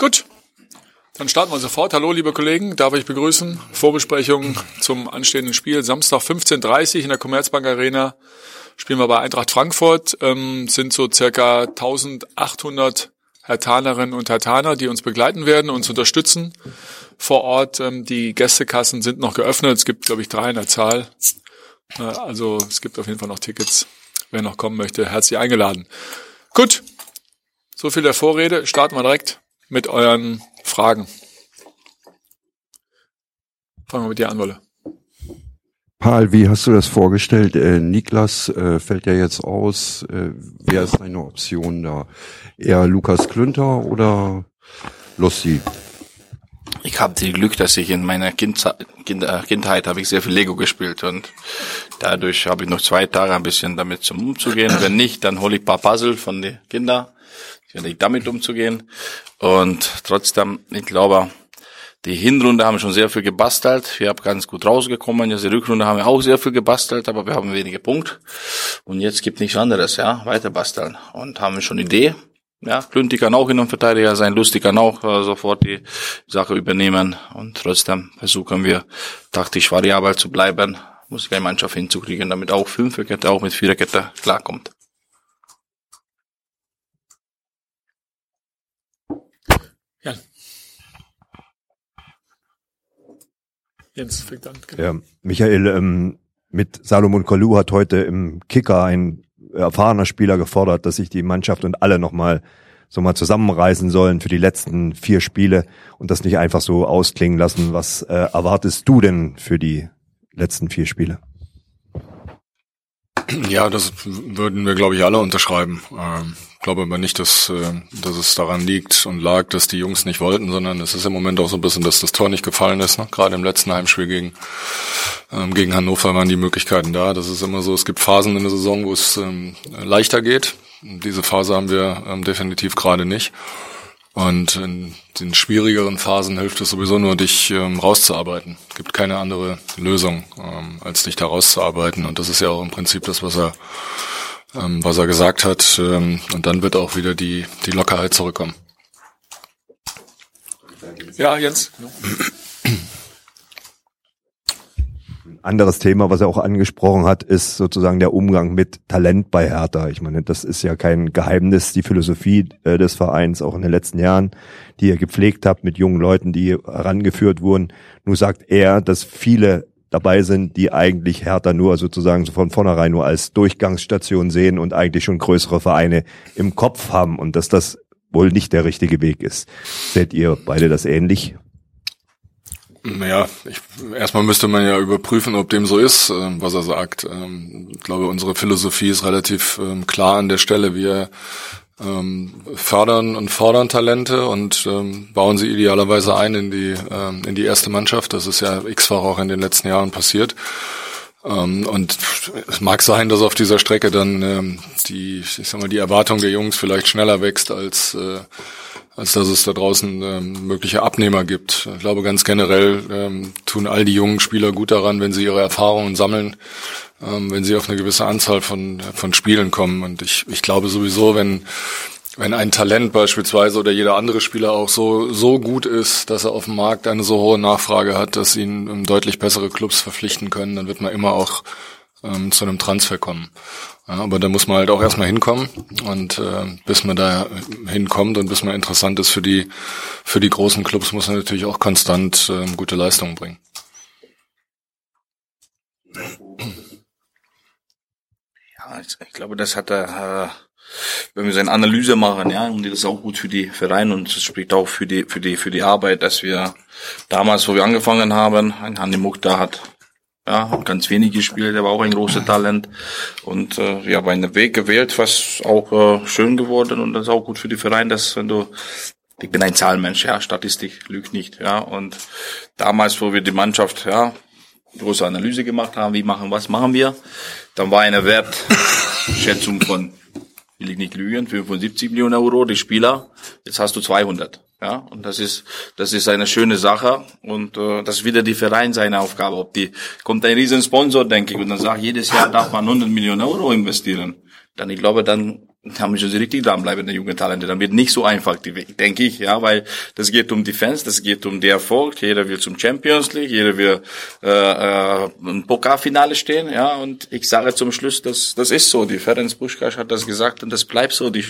Gut, dann starten wir sofort. Hallo, liebe Kollegen, darf ich begrüßen. Vorbesprechung zum anstehenden Spiel. Samstag 15.30 Uhr in der Commerzbank Arena spielen wir bei Eintracht Frankfurt. Ähm, sind so circa 1800 Hertanerinnen und Hertaner, die uns begleiten werden, uns unterstützen vor Ort. Ähm, die Gästekassen sind noch geöffnet. Es gibt, glaube ich, drei in der Zahl. Äh, also es gibt auf jeden Fall noch Tickets. Wer noch kommen möchte, herzlich eingeladen. Gut, so viel der Vorrede. Starten wir direkt mit euren Fragen. Fangen wir mit dir an, Wolle. Paul, wie hast du das vorgestellt? Äh, Niklas äh, fällt ja jetzt aus. Äh, wer ist deine Option da? Eher Lukas Klünter oder Lussi? Ich habe das Glück, dass ich in meiner Kindheit, kind, äh, Kindheit habe ich sehr viel Lego gespielt und dadurch habe ich noch zwei Tage ein bisschen damit zum umzugehen. Wenn nicht, dann hole ich ein paar Puzzle von den Kindern ich damit umzugehen. Und trotzdem, ich glaube, die Hinrunde haben schon sehr viel gebastelt. Wir haben ganz gut rausgekommen. Jetzt die Rückrunde haben wir auch sehr viel gebastelt, aber wir haben wenige Punkte. Und jetzt gibt nichts anderes, ja, weiter basteln. Und haben wir schon Idee. Ja, Klünti kann auch Innenverteidiger sein, Lustig kann auch äh, sofort die Sache übernehmen. Und trotzdem versuchen wir taktisch variabel zu bleiben. Muss ich eine Mannschaft hinzukriegen, damit auch Fünferkette, auch mit Viererkette klarkommt. Ja. Jens fängt an. Genau. Ja, Michael, ähm, mit Salomon Kalou hat heute im Kicker ein erfahrener Spieler gefordert, dass sich die Mannschaft und alle nochmal so mal zusammenreißen sollen für die letzten vier Spiele und das nicht einfach so ausklingen lassen. Was äh, erwartest du denn für die letzten vier Spiele? Ja, das würden wir, glaube ich, alle unterschreiben. Ähm, glaube aber nicht, dass, äh, dass es daran liegt und lag, dass die Jungs nicht wollten, sondern es ist im Moment auch so ein bisschen, dass das Tor nicht gefallen ist. Ne? Gerade im letzten Heimspiel gegen, ähm, gegen Hannover waren die Möglichkeiten da. Das ist immer so, es gibt Phasen in der Saison, wo es ähm, leichter geht. Diese Phase haben wir ähm, definitiv gerade nicht. Und in den schwierigeren Phasen hilft es sowieso nur, dich ähm, rauszuarbeiten. Es gibt keine andere Lösung, ähm, als dich da rauszuarbeiten. Und das ist ja auch im Prinzip das, was er, ähm, was er gesagt hat. Ähm, und dann wird auch wieder die, die Lockerheit zurückkommen. Ja, Jens. anderes Thema, was er auch angesprochen hat, ist sozusagen der Umgang mit Talent bei Hertha. Ich meine, das ist ja kein Geheimnis, die Philosophie äh, des Vereins auch in den letzten Jahren, die ihr gepflegt habt mit jungen Leuten, die herangeführt wurden. Nur sagt er, dass viele dabei sind, die eigentlich Hertha nur sozusagen von vornherein nur als Durchgangsstation sehen und eigentlich schon größere Vereine im Kopf haben und dass das wohl nicht der richtige Weg ist. Seht ihr beide das ähnlich? Naja, ich, erstmal müsste man ja überprüfen, ob dem so ist, äh, was er sagt. Ähm, ich glaube, unsere Philosophie ist relativ ähm, klar an der Stelle. Wir ähm, fördern und fordern Talente und ähm, bauen sie idealerweise ein in die, ähm, in die erste Mannschaft. Das ist ja x-fach auch in den letzten Jahren passiert. Ähm, und es mag sein, dass auf dieser Strecke dann ähm, die, ich sag mal, die Erwartung der Jungs vielleicht schneller wächst als äh, als dass es da draußen ähm, mögliche Abnehmer gibt. Ich glaube, ganz generell ähm, tun all die jungen Spieler gut daran, wenn sie ihre Erfahrungen sammeln, ähm, wenn sie auf eine gewisse Anzahl von, von Spielen kommen. Und ich, ich glaube sowieso, wenn, wenn ein Talent beispielsweise oder jeder andere Spieler auch so, so gut ist, dass er auf dem Markt eine so hohe Nachfrage hat, dass ihn ähm, deutlich bessere Clubs verpflichten können, dann wird man immer auch ähm, zu einem Transfer kommen. Ja, aber da muss man halt auch erstmal hinkommen und äh, bis man da hinkommt und bis man interessant ist für die für die großen Clubs, muss man natürlich auch konstant äh, gute Leistungen bringen. Ich glaube, das hat er, äh, wenn wir seine Analyse machen, ja, und das ist auch gut für die Vereine und das spricht auch für die für die für die Arbeit, dass wir damals, wo wir angefangen haben, ein Hanni da hat ja, ganz wenig gespielt, er war auch ein großes Talent. Und äh, ja, bei einem Weg gewählt, was auch äh, schön geworden und das ist auch gut für die Vereine, dass wenn du ich bin ein Zahlenmensch, ja, Statistik lügt nicht, ja. Und damals, wo wir die Mannschaft, ja, große Analyse gemacht haben, wie machen, was machen wir, dann war eine Wertschätzung von, will ich nicht lügen, 75 Millionen Euro, die Spieler, jetzt hast du 200. Ja, und das ist, das ist eine schöne Sache und äh, das ist wieder die Verein seine Aufgabe. Ob die kommt ein riesen Sponsor, denke ich, und dann sagt jedes Jahr darf man 100 Millionen Euro investieren. Dann ich glaube, dann da müssen sie richtig dranbleiben, der junge Talente. Dann wird nicht so einfach, denke ich, ja, weil das geht um die Fans, das geht um den Erfolg. Jeder will zum Champions League, jeder will äh, äh, ein Pokalfinale stehen, ja. Und ich sage zum Schluss, das das ist so. Die Ferenc Puschkasch hat das gesagt und das bleibt so, die,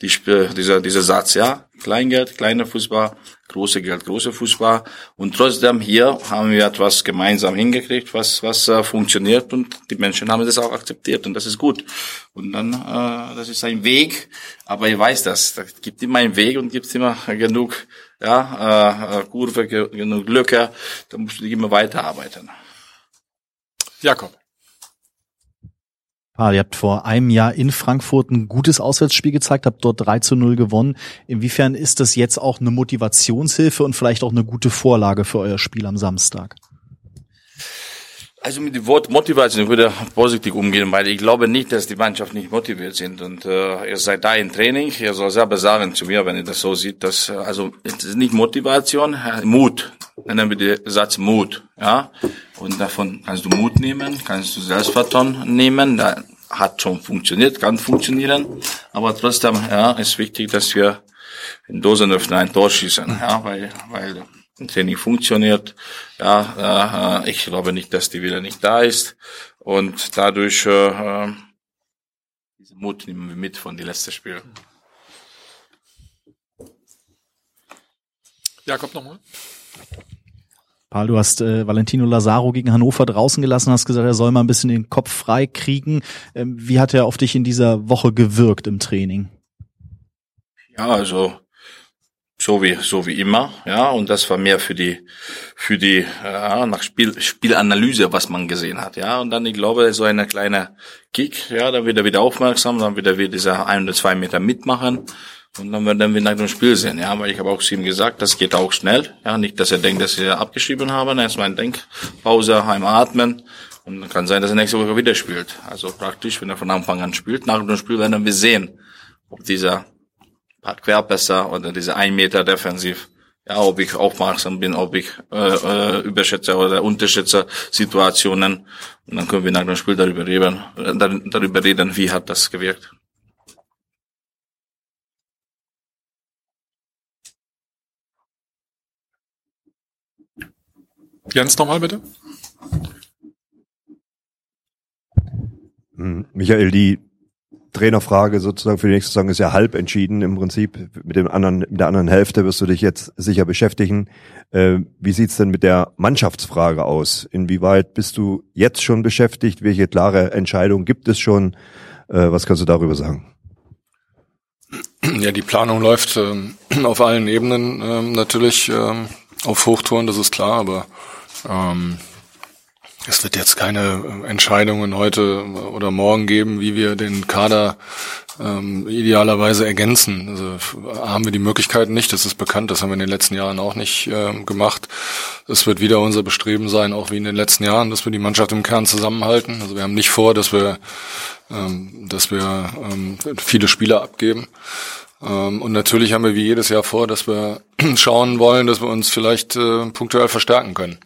die dieser dieser Satz, ja. Kleingeld, kleiner Fußball, große Geld, große Fußball. Und trotzdem hier haben wir etwas gemeinsam hingekriegt, was, was äh, funktioniert und die Menschen haben das auch akzeptiert und das ist gut. Und dann, äh, das ist ein Weg, aber ich weiß das, da gibt immer einen Weg und gibt immer genug, ja, äh, Kurve, genug Lücke, da musst du immer weiterarbeiten. Jakob. Paul, ihr habt vor einem Jahr in Frankfurt ein gutes Auswärtsspiel gezeigt, habt dort 3 zu 0 gewonnen. Inwiefern ist das jetzt auch eine Motivationshilfe und vielleicht auch eine gute Vorlage für euer Spiel am Samstag? Also mit dem Wort Motivation ich würde positiv umgehen, weil ich glaube nicht, dass die Mannschaft nicht motiviert sind. Und äh, ihr seid da im Training, ihr soll selber sagen zu mir, wenn ihr das so sieht, dass also es ist nicht Motivation, äh, Mut. Nennen wir den Satz Mut, ja. Und davon kannst du Mut nehmen, kannst du Selbstvertrauen nehmen. Da hat schon funktioniert, kann funktionieren. Aber trotzdem, ja, ist wichtig, dass wir in Dosenöffner ein Tor schießen, ja, weil weil Training funktioniert. Ja, äh, ich glaube nicht, dass die wieder nicht da ist. Und dadurch äh, diese Mut nehmen wir mit von dem letzten Spiel. Jakob nochmal. Paul, du hast äh, Valentino Lazaro gegen Hannover draußen gelassen, hast gesagt, er soll mal ein bisschen den Kopf frei kriegen. Ähm, wie hat er auf dich in dieser Woche gewirkt im Training? Ja, also so wie so wie immer, ja, und das war mehr für die für die ja, nach Spiel, Spielanalyse, was man gesehen hat, ja, und dann ich glaube so eine kleine Kick, ja, dann wird er wieder aufmerksam, dann wird er wieder diese ein oder zwei Meter mitmachen und dann werden wir nach dem Spiel sehen, ja, weil ich habe auch zu ihm gesagt, das geht auch schnell, ja, nicht, dass er denkt, dass ich abgeschrieben habe, erstmal ein Denkpause, einmal atmen und dann kann sein, dass er nächste Woche wieder spielt, also praktisch, wenn er von Anfang an spielt, nach dem Spiel werden wir sehen, ob dieser Querpässer oder diese ein Meter defensiv. Ja, ob ich aufmerksam bin, ob ich äh, äh, überschätze oder unterschätze Situationen. Und dann können wir nach dem Spiel darüber reden, äh, darüber reden, wie hat das gewirkt. Jens nochmal bitte. Hm, Michael, die Trainerfrage sozusagen für die nächste Saison ist ja halb entschieden im Prinzip. Mit dem anderen, mit der anderen Hälfte wirst du dich jetzt sicher beschäftigen. Äh, wie sieht's denn mit der Mannschaftsfrage aus? Inwieweit bist du jetzt schon beschäftigt? Welche klare Entscheidung gibt es schon? Äh, was kannst du darüber sagen? Ja, die Planung läuft ähm, auf allen Ebenen ähm, natürlich ähm, auf Hochtouren, das ist klar, aber ähm, es wird jetzt keine äh, Entscheidungen heute oder morgen geben, wie wir den Kader ähm, idealerweise ergänzen. Also haben wir die Möglichkeiten nicht, das ist bekannt, das haben wir in den letzten Jahren auch nicht ähm, gemacht. Es wird wieder unser Bestreben sein, auch wie in den letzten Jahren, dass wir die Mannschaft im Kern zusammenhalten. Also wir haben nicht vor, dass wir, ähm, dass wir ähm, viele Spieler abgeben. Ähm, und natürlich haben wir wie jedes Jahr vor, dass wir schauen wollen, dass wir uns vielleicht äh, punktuell verstärken können.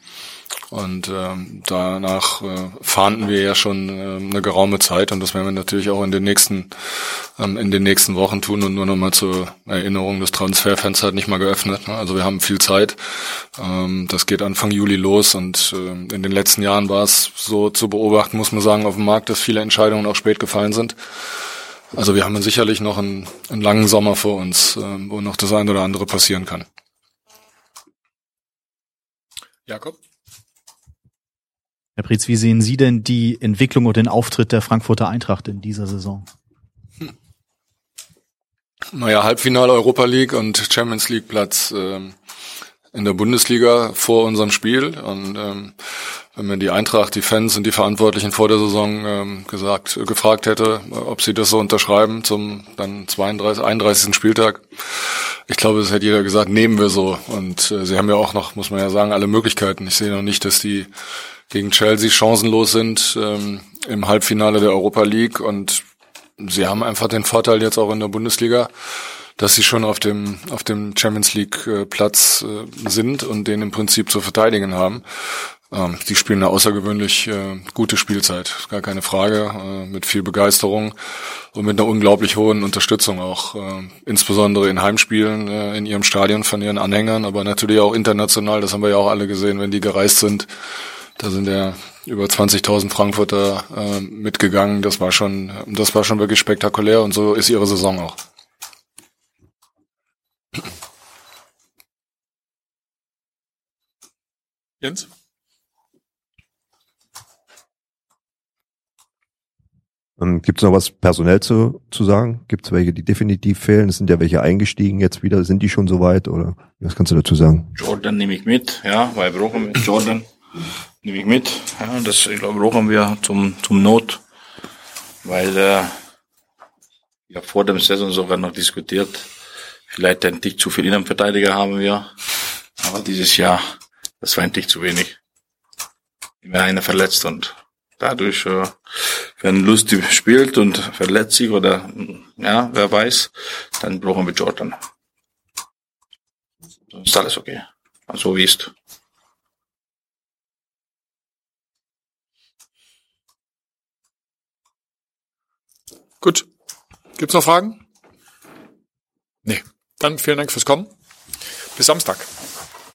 Und ähm, danach äh, fahnden wir ja schon äh, eine geraume Zeit und das werden wir natürlich auch in den nächsten ähm, in den nächsten Wochen tun und nur noch mal zur Erinnerung, das Transferfenster hat nicht mal geöffnet. Ne? Also wir haben viel Zeit. Ähm, das geht Anfang Juli los und äh, in den letzten Jahren war es so zu beobachten, muss man sagen, auf dem Markt, dass viele Entscheidungen auch spät gefallen sind. Also wir haben sicherlich noch einen, einen langen Sommer vor uns, äh, wo noch das eine oder andere passieren kann. Jakob? Herr Prietz, wie sehen Sie denn die Entwicklung und den Auftritt der Frankfurter Eintracht in dieser Saison? Hm. Naja, Halbfinale Europa League und Champions League Platz ähm, in der Bundesliga vor unserem Spiel. Und ähm, wenn man die Eintracht, die Fans und die Verantwortlichen vor der Saison ähm, gesagt, gefragt hätte, ob sie das so unterschreiben zum dann 32, 31. Spieltag, ich glaube, das hätte jeder gesagt, nehmen wir so. Und äh, sie haben ja auch noch, muss man ja sagen, alle Möglichkeiten. Ich sehe noch nicht, dass die gegen Chelsea chancenlos sind ähm, im Halbfinale der Europa League und sie haben einfach den Vorteil jetzt auch in der Bundesliga, dass sie schon auf dem auf dem Champions League äh, Platz äh, sind und den im Prinzip zu verteidigen haben. Ähm, die spielen eine außergewöhnlich äh, gute Spielzeit, gar keine Frage, äh, mit viel Begeisterung und mit einer unglaublich hohen Unterstützung auch, äh, insbesondere in Heimspielen äh, in ihrem Stadion von ihren Anhängern, aber natürlich auch international, das haben wir ja auch alle gesehen, wenn die gereist sind. Da sind ja über 20.000 Frankfurter äh, mitgegangen. Das war schon, das war schon wirklich spektakulär und so ist ihre Saison auch. Jens? Ähm, Gibt es noch was personell zu, zu sagen? Gibt es welche, die definitiv fehlen? Es sind ja welche eingestiegen jetzt wieder. Sind die schon soweit oder was kannst du dazu sagen? Jordan nehme ich mit, ja, weil brauchen wir Jordan nehme ich mit. Ja, das ich glaube brauchen wir zum zum Not, weil äh, ja vor dem Saison sogar noch diskutiert. Vielleicht ein Tick zu viel Innenverteidiger haben wir, aber dieses Jahr das war ein Tick zu wenig. Immer einer verletzt und dadurch, äh, wenn Lustig spielt und verletzt sich oder ja, wer weiß, dann brauchen wir Jordan. Ist alles okay. Also wie ist. Gut. Gibt's noch Fragen? Nee. Dann vielen Dank fürs Kommen. Bis Samstag.